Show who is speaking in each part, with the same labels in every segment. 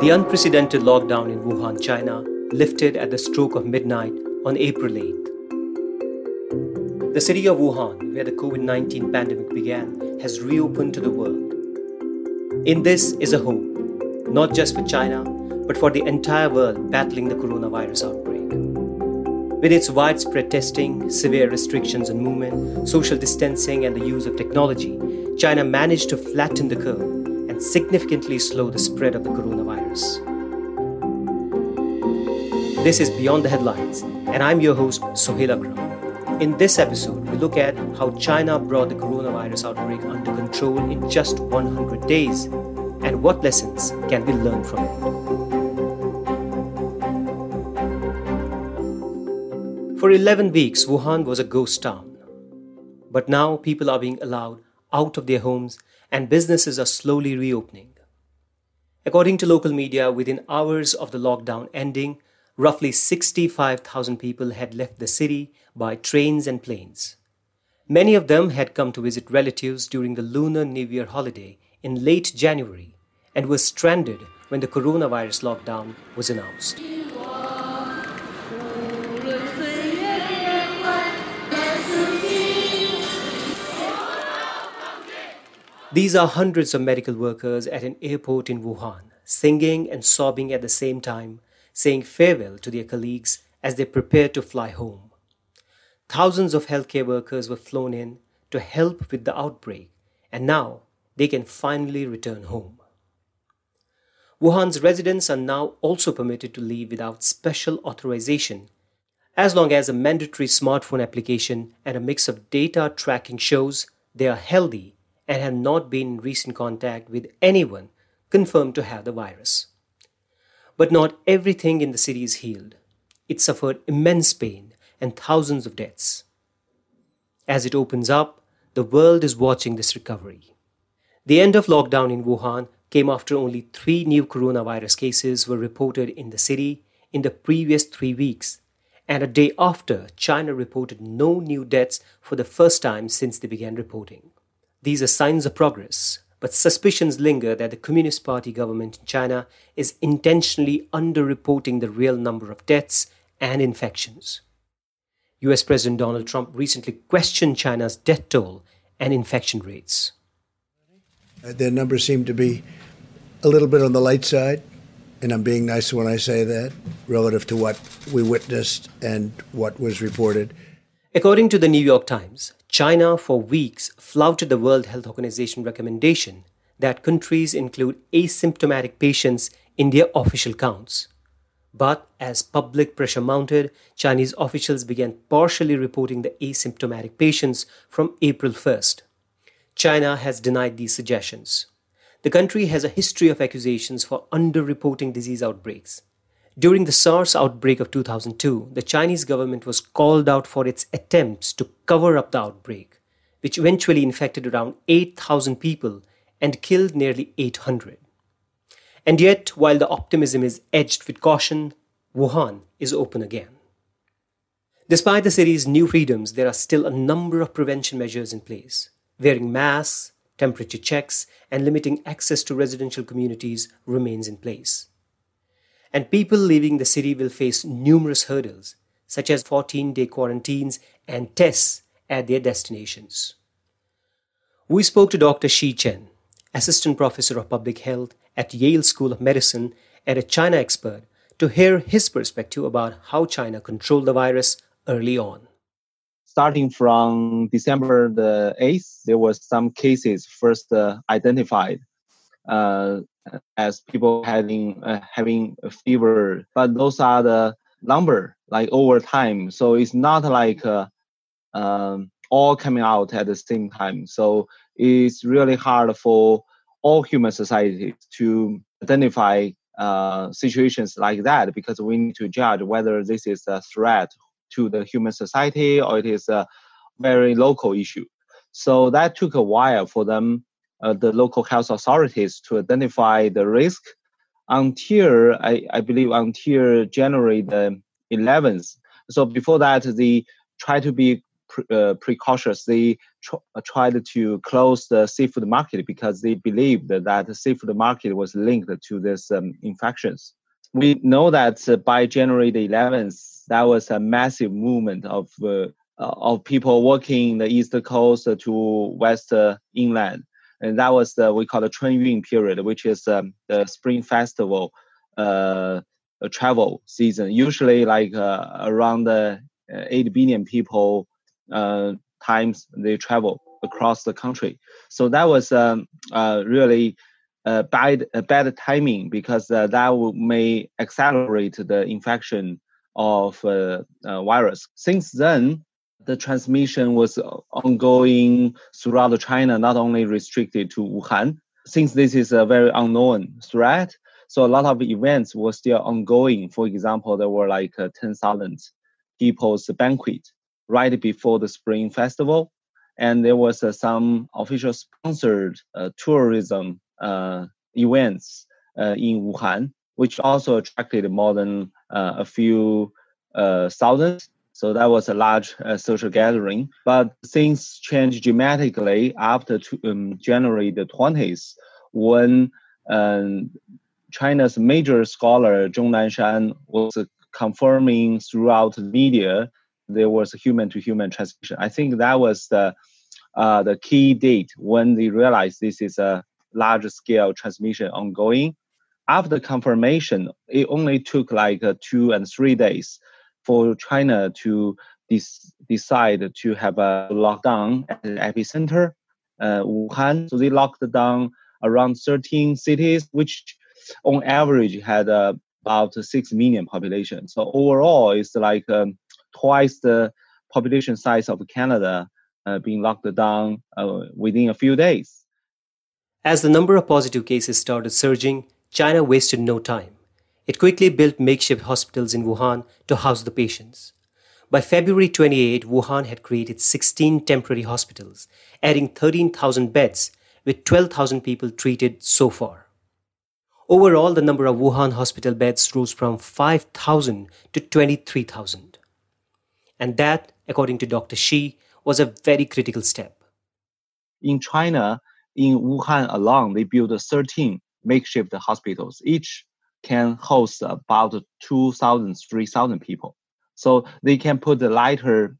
Speaker 1: The unprecedented lockdown in Wuhan, China, lifted at the stroke of midnight on April 8th. The city of Wuhan, where the COVID 19 pandemic began, has reopened to the world. In this is a hope, not just for China, but for the entire world battling the coronavirus outbreak. With its widespread testing, severe restrictions on movement, social distancing, and the use of technology, China managed to flatten the curve significantly slow the spread of the coronavirus. This is Beyond the Headlines, and I'm your host, Suhail Akram. In this episode, we look at how China brought the coronavirus outbreak under control in just 100 days and what lessons can be learned from it. For 11 weeks, Wuhan was a ghost town. But now people are being allowed out of their homes and businesses are slowly reopening. According to local media, within hours of the lockdown ending, roughly 65,000 people had left the city by trains and planes. Many of them had come to visit relatives during the Lunar New Year holiday in late January and were stranded when the coronavirus lockdown was announced. These are hundreds of medical workers at an airport in Wuhan, singing and sobbing at the same time saying farewell to their colleagues as they prepare to fly home. Thousands of healthcare workers were flown in to help with the outbreak, and now they can finally return home. Wuhan's residents are now also permitted to leave without special authorization, as long as a mandatory smartphone application and a mix of data tracking shows they are healthy and have not been in recent contact with anyone confirmed to have the virus. But not everything in the city is healed. It suffered immense pain and thousands of deaths. As it opens up, the world is watching this recovery. The end of lockdown in Wuhan came after only three new coronavirus cases were reported in the city in the previous three weeks, and a day after China reported no new deaths for the first time since they began reporting. These are signs of progress, but suspicions linger that the Communist Party government in China is intentionally underreporting the real number of deaths and infections. US President Donald Trump recently questioned China's death toll and infection rates.
Speaker 2: Uh, their numbers seem to be a little bit on the light side, and I'm being nice when I say that, relative to what we witnessed and what was reported.
Speaker 1: According to the New York Times, China for weeks flouted the World Health Organization recommendation that countries include asymptomatic patients in their official counts. But as public pressure mounted, Chinese officials began partially reporting the asymptomatic patients from April 1st. China has denied these suggestions. The country has a history of accusations for underreporting disease outbreaks. During the SARS outbreak of 2002, the Chinese government was called out for its attempts to cover up the outbreak, which eventually infected around 8,000 people and killed nearly 800. And yet, while the optimism is edged with caution, Wuhan is open again. Despite the city's new freedoms, there are still a number of prevention measures in place. Wearing masks, temperature checks, and limiting access to residential communities remains in place and people leaving the city will face numerous hurdles, such as 14 day quarantines and tests at their destinations. We spoke to Dr. Xi Chen, Assistant Professor of Public Health at Yale School of Medicine and a China expert, to hear his perspective about how China controlled the virus early on.
Speaker 3: Starting from December the 8th, there were some cases first uh, identified. Uh, as people having uh, having a fever. But those are the number like over time. So it's not like uh, um, all coming out at the same time. So it's really hard for all human societies to identify uh, situations like that because we need to judge whether this is a threat to the human society or it is a very local issue. So that took a while for them uh, the local health authorities to identify the risk until I, I believe until January the 11th. So before that, they try to be pre- uh, precautious. They tr- uh, tried to close the seafood market because they believed that the seafood market was linked to this um, infections. We know that uh, by January the 11th, that was a massive movement of uh, of people walking the east coast to west inland, and that was the we call the Chunyun period, which is um, the spring festival uh, travel season. Usually, like uh, around uh, 8 billion people uh, times they travel across the country. So that was um, uh, really uh, bad, bad timing because uh, that may accelerate the infection of uh, virus. Since then, the transmission was ongoing throughout China, not only restricted to Wuhan. Since this is a very unknown threat, so a lot of events were still ongoing. For example, there were like 10,000 people's banquet right before the Spring Festival, and there was uh, some official sponsored uh, tourism uh, events uh, in Wuhan, which also attracted more than uh, a few uh, thousands. So that was a large social gathering. But things changed dramatically after um, January the 20th, when um, China's major scholar Zhong Nanshan was confirming throughout the media there was a human to human transmission. I think that was the uh, the key date when they realized this is a large scale transmission ongoing. After confirmation, it only took like uh, two and three days for China to decide to have a lockdown at the epicenter, uh, Wuhan. So they locked down around 13 cities, which on average had uh, about 6 million population. So overall, it's like um, twice the population size of Canada uh, being locked down uh, within a few days.
Speaker 1: As the number of positive cases started surging, China wasted no time. It quickly built makeshift hospitals in Wuhan to house the patients. By February 28, Wuhan had created 16 temporary hospitals, adding 13,000 beds, with 12,000 people treated so far. Overall, the number of Wuhan hospital beds rose from 5,000 to 23,000. And that, according to Dr. Xi, was a very critical step.
Speaker 3: In China, in Wuhan alone, they built 13 makeshift hospitals. Each can host about 2,000, 3,000 people. So they can put the lighter,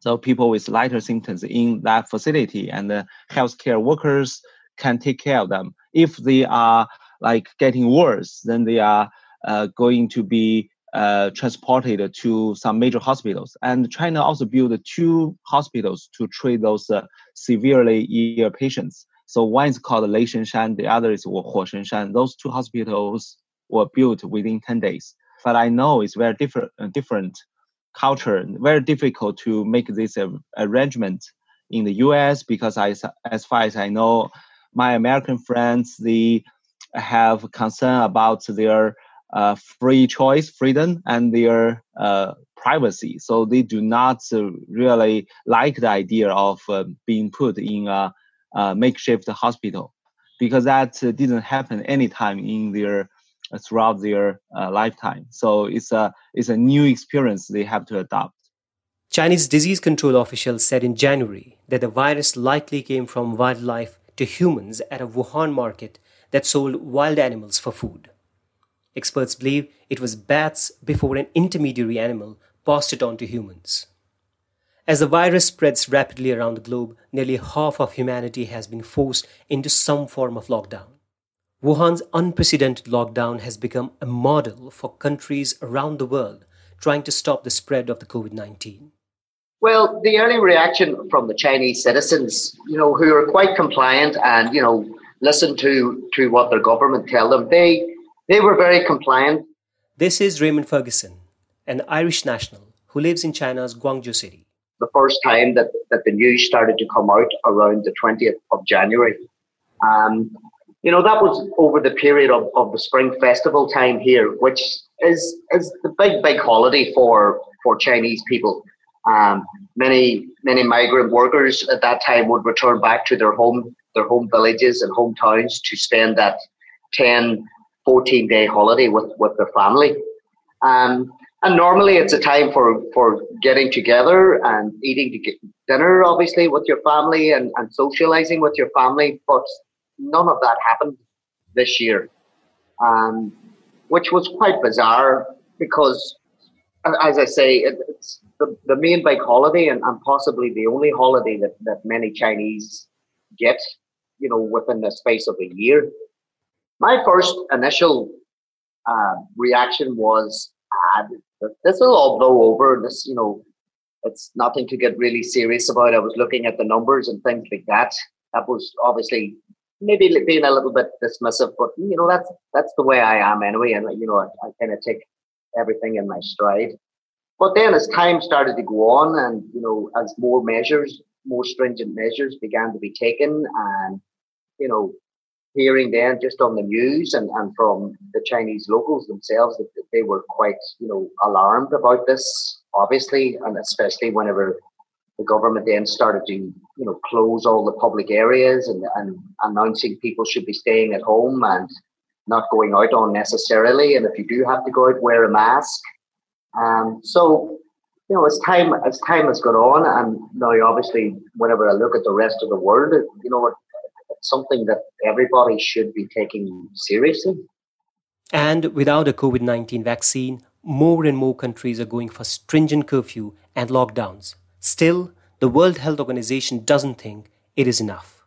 Speaker 3: so people with lighter symptoms in that facility, and the healthcare workers can take care of them. If they are like getting worse, then they are uh, going to be uh, transported to some major hospitals. And China also built two hospitals to treat those uh, severely ill patients. So one is called Leishenshan, the other is Huoshenshan. Those two hospitals were built within 10 days. But I know it's very different, uh, different culture, very difficult to make this uh, arrangement in the US because I, as far as I know, my American friends, they have concern about their uh, free choice, freedom, and their uh, privacy. So they do not uh, really like the idea of uh, being put in a, a, makeshift hospital because that didn't happen anytime in their Uh, throughout their uh, lifetime. So it's a it's a new experience they have to adopt.
Speaker 1: Chinese disease control officials said in January that the virus likely came from wildlife to humans at a Wuhan market that sold wild animals for food. Experts believe it was bats before an intermediary animal passed it on to humans. As the virus spreads rapidly around the globe, nearly half of humanity has been forced into some form of lockdown. Wuhan's unprecedented lockdown has become a model for countries around the world trying to stop the spread of the COVID 19.
Speaker 4: Well, the early reaction from the Chinese citizens, you know, who are quite compliant and, you know, listen to, to what their government tell them, they they were very compliant.
Speaker 1: This is Raymond Ferguson, an Irish national who lives in China's Guangzhou city.
Speaker 4: The first time that, that the news started to come out around the 20th of January. Um, you know, that was over the period of, of the Spring Festival time here, which is, is the big, big holiday for, for Chinese people. Um, many many migrant workers at that time would return back to their home their home villages and hometowns to spend that 10 14 day holiday with, with their family. Um, and normally it's a time for, for getting together and eating to dinner, obviously, with your family and, and socializing with your family. But none of that happened this year, um, which was quite bizarre because, as I say, it, it's the, the main big holiday and, and possibly the only holiday that, that many Chinese get, you know, within the space of a year. My first initial uh, reaction was, ah, this will all blow over. This, you know, it's nothing to get really serious about. I was looking at the numbers and things like that. That was obviously maybe being a little bit dismissive, but you know, that's that's the way I am anyway. And you know, I, I kind of take everything in my stride. But then, as time started to go on, and you know, as more measures, more stringent measures began to be taken, and you know, hearing then just on the news and, and from the Chinese locals themselves that, that they were quite, you know, alarmed about this, obviously, and especially whenever the government then started to, you know, close all the public areas and, and announcing people should be staying at home and not going out unnecessarily. And if you do have to go out, wear a mask. Um, so, you know, as time as time has gone on, and now obviously, whenever I look at the rest of the world, you know, it's something that everybody should be taking seriously.
Speaker 1: And without a COVID 19 vaccine, more and more countries are going for stringent curfew and lockdowns. Still, the World Health Organization doesn't think it is enough.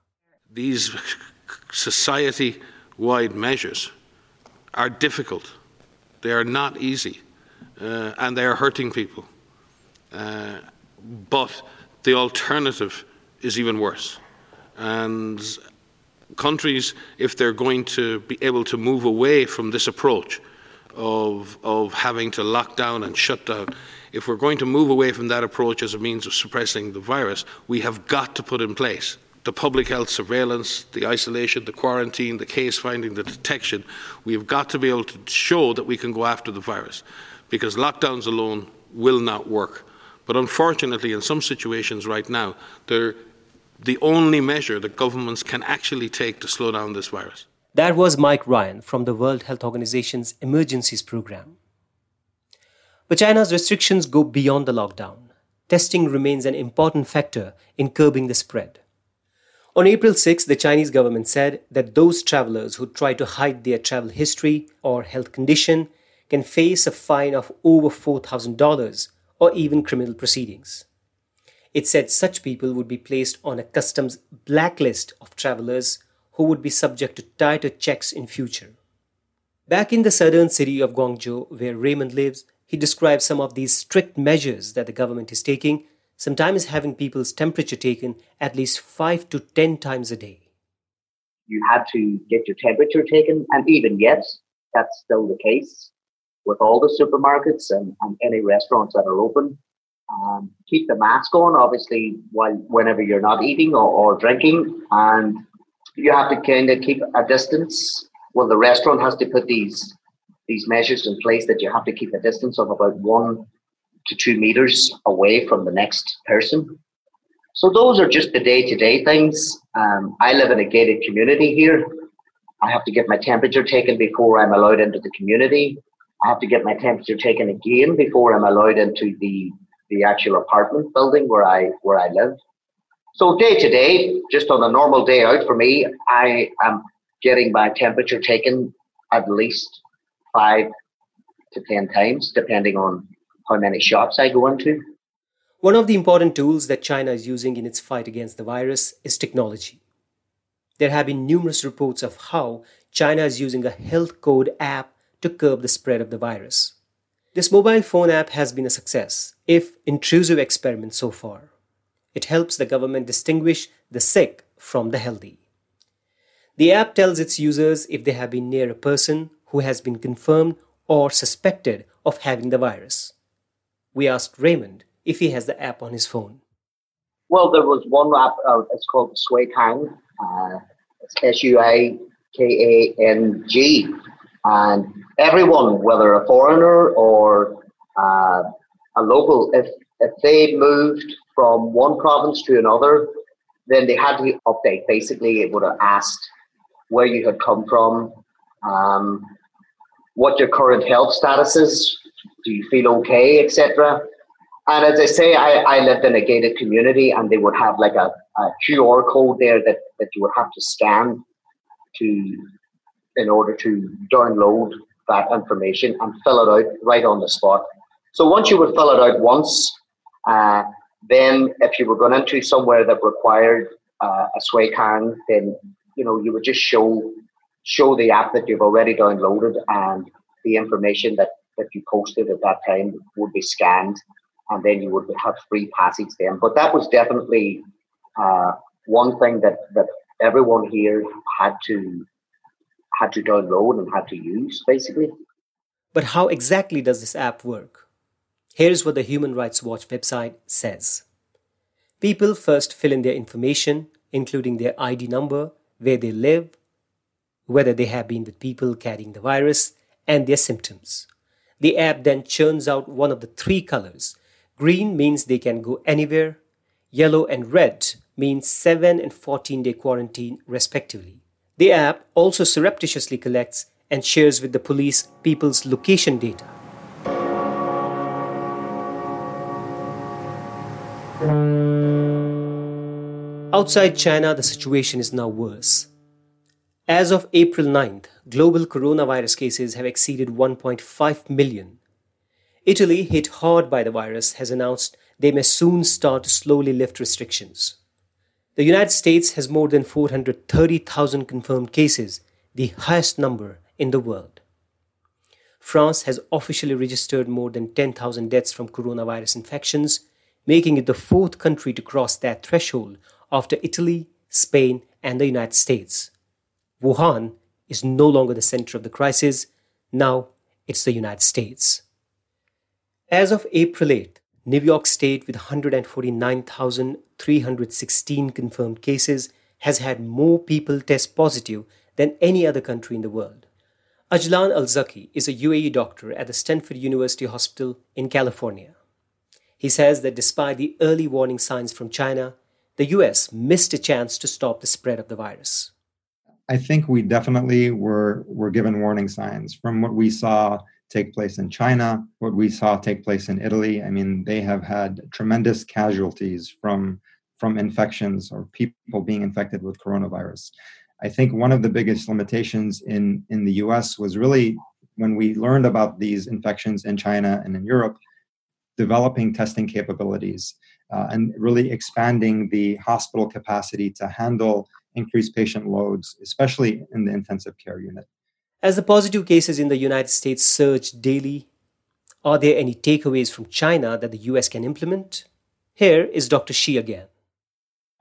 Speaker 5: These society wide measures are difficult, they are not easy, uh, and they are hurting people. Uh, but the alternative is even worse. And countries, if they're going to be able to move away from this approach of, of having to lock down and shut down, if we're going to move away from that approach as a means of suppressing the virus, we have got to put in place the public health surveillance, the isolation, the quarantine, the case finding, the detection. We have got to be able to show that we can go after the virus because lockdowns alone will not work. But unfortunately, in some situations right now, they're the only measure that governments can actually take to slow down this virus.
Speaker 1: That was Mike Ryan from the World Health Organization's Emergencies Program. But China's restrictions go beyond the lockdown. Testing remains an important factor in curbing the spread. On April 6, the Chinese government said that those travelers who try to hide their travel history or health condition can face a fine of over $4,000 or even criminal proceedings. It said such people would be placed on a customs blacklist of travelers who would be subject to tighter checks in future. Back in the southern city of Guangzhou, where Raymond lives, he describes some of these strict measures that the government is taking, sometimes having people's temperature taken at least five to ten times a day.
Speaker 4: You had to get your temperature taken, and even yet, that's still the case with all the supermarkets and, and any restaurants that are open. Um, keep the mask on, obviously, while whenever you're not eating or, or drinking, and you have to kind of keep a distance. Well, the restaurant has to put these these measures in place that you have to keep a distance of about one to two meters away from the next person. So those are just the day to day things. Um, I live in a gated community here. I have to get my temperature taken before I'm allowed into the community. I have to get my temperature taken again before I'm allowed into the the actual apartment building where I where I live. So day to day, just on a normal day out for me, I am getting my temperature taken at least five to ten times, depending on how many shops I go into.
Speaker 1: One of the important tools that China is using in its fight against the virus is technology. There have been numerous reports of how China is using a health code app to curb the spread of the virus. This mobile phone app has been a success, if intrusive experiment so far. It helps the government distinguish the sick from the healthy. The app tells its users if they have been near a person who has been confirmed or suspected of having the virus. We asked Raymond if he has the app on his phone.
Speaker 4: Well, there was one app, uh, it's called Suikang, uh, S U I K A N G. And everyone, whether a foreigner or uh, a local, if if they moved from one province to another, then they had to update. Basically, it would have asked where you had come from, um, what your current health status is do you feel okay, etc. And as I say, I, I lived in a gated community, and they would have like a, a QR code there that, that you would have to scan to in order to download that information and fill it out right on the spot. So once you would fill it out once, uh, then if you were going into somewhere that required uh, a Suikang, then you know you would just show show the app that you've already downloaded and the information that, that you posted at that time would be scanned and then you would have free passage then. But that was definitely uh, one thing that, that everyone here had to had to download and had to use basically.
Speaker 1: But how exactly does this app work? Here's what the Human Rights Watch website says. People first fill in their information, including their ID number, where they live, whether they have been with people carrying the virus, and their symptoms. The app then churns out one of the three colors. Green means they can go anywhere, yellow and red means 7 and 14 day quarantine, respectively. The app also surreptitiously collects and shares with the police people's location data. Outside China, the situation is now worse. As of April 9th, global coronavirus cases have exceeded 1.5 million. Italy, hit hard by the virus, has announced they may soon start to slowly lift restrictions. The United States has more than 430,000 confirmed cases, the highest number in the world. France has officially registered more than 10,000 deaths from coronavirus infections, making it the fourth country to cross that threshold after Italy, Spain, and the United States. Wuhan is no longer the center of the crisis, now it's the United States. As of April 8th, New York State, with 149,316 confirmed cases, has had more people test positive than any other country in the world. Ajlan Al Zaki is a UAE doctor at the Stanford University Hospital in California. He says that despite the early warning signs from China, the US missed a chance to stop the spread of the virus.
Speaker 6: I think we definitely were, were given warning signs from what we saw take place in China, what we saw take place in Italy. I mean, they have had tremendous casualties from from infections or people being infected with coronavirus. I think one of the biggest limitations in in the US was really when we learned about these infections in China and in Europe, developing testing capabilities uh, and really expanding the hospital capacity to handle increased patient loads, especially in the intensive care unit.
Speaker 1: As the positive cases in the United States surge daily, are there any takeaways from China that the US can implement? Here is Dr. Xi again.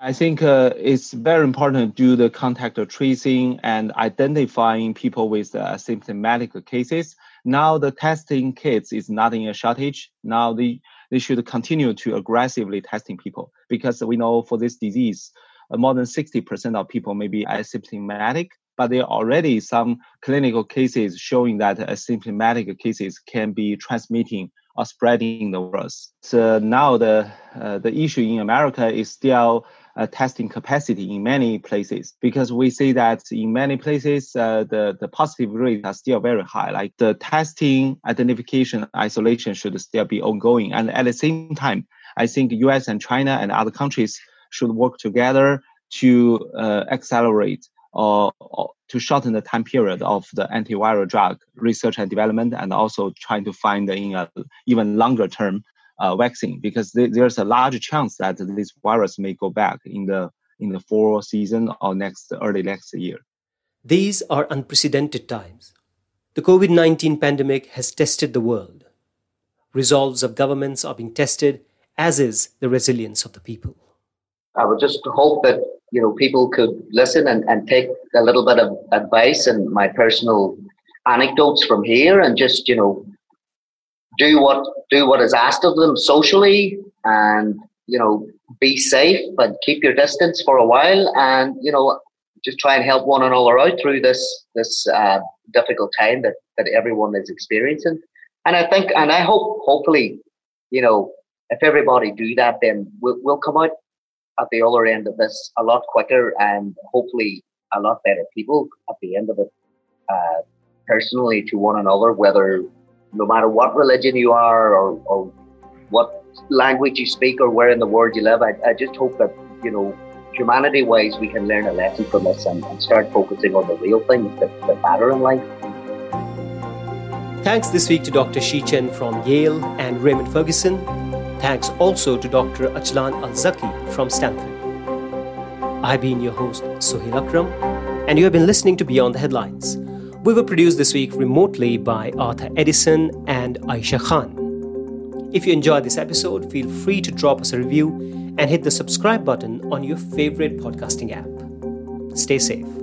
Speaker 3: I think uh, it's very important to do the contact tracing and identifying people with uh, symptomatic cases. Now the testing kits is not in a shortage. Now they, they should continue to aggressively testing people because we know for this disease, uh, more than 60% of people may be asymptomatic but there are already some clinical cases showing that asymptomatic cases can be transmitting or spreading the virus. So now the uh, the issue in America is still uh, testing capacity in many places because we see that in many places uh, the the positive rates are still very high. Like the testing, identification, isolation should still be ongoing, and at the same time, I think U.S. and China and other countries should work together to uh, accelerate or, or, to shorten the time period of the antiviral drug research and development, and also trying to find in a even longer term uh, vaccine because th- there's a large chance that this virus may go back in the in the fall season or next early next year.
Speaker 1: These are unprecedented times. The COVID 19 pandemic has tested the world. Resolves of governments are being tested, as is the resilience of the people.
Speaker 4: I would just hope that you know people could listen and, and take a little bit of advice and my personal anecdotes from here and just you know do what do what is asked of them socially and you know be safe but keep your distance for a while and you know just try and help one another out through this this uh, difficult time that that everyone is experiencing. And i think and i hope hopefully you know if everybody do that then we'll, we'll come out at the other end of this a lot quicker and hopefully a lot better people at the end of it, uh, personally to one another, whether no matter what religion you are or, or what language you speak or where in the world you live, I, I just hope that, you know, humanity wise, we can learn a lesson from this and, and start focusing on the real things that, that matter in life.
Speaker 1: Thanks this week to Dr. Xi Chen from Yale and Raymond Ferguson. Thanks also to Dr. Ajlan Al Zaki from Stanford. I've been your host, Suhail Akram, and you have been listening to Beyond the Headlines. We were produced this week remotely by Arthur Edison and Aisha Khan. If you enjoyed this episode, feel free to drop us a review and hit the subscribe button on your favorite podcasting app. Stay safe.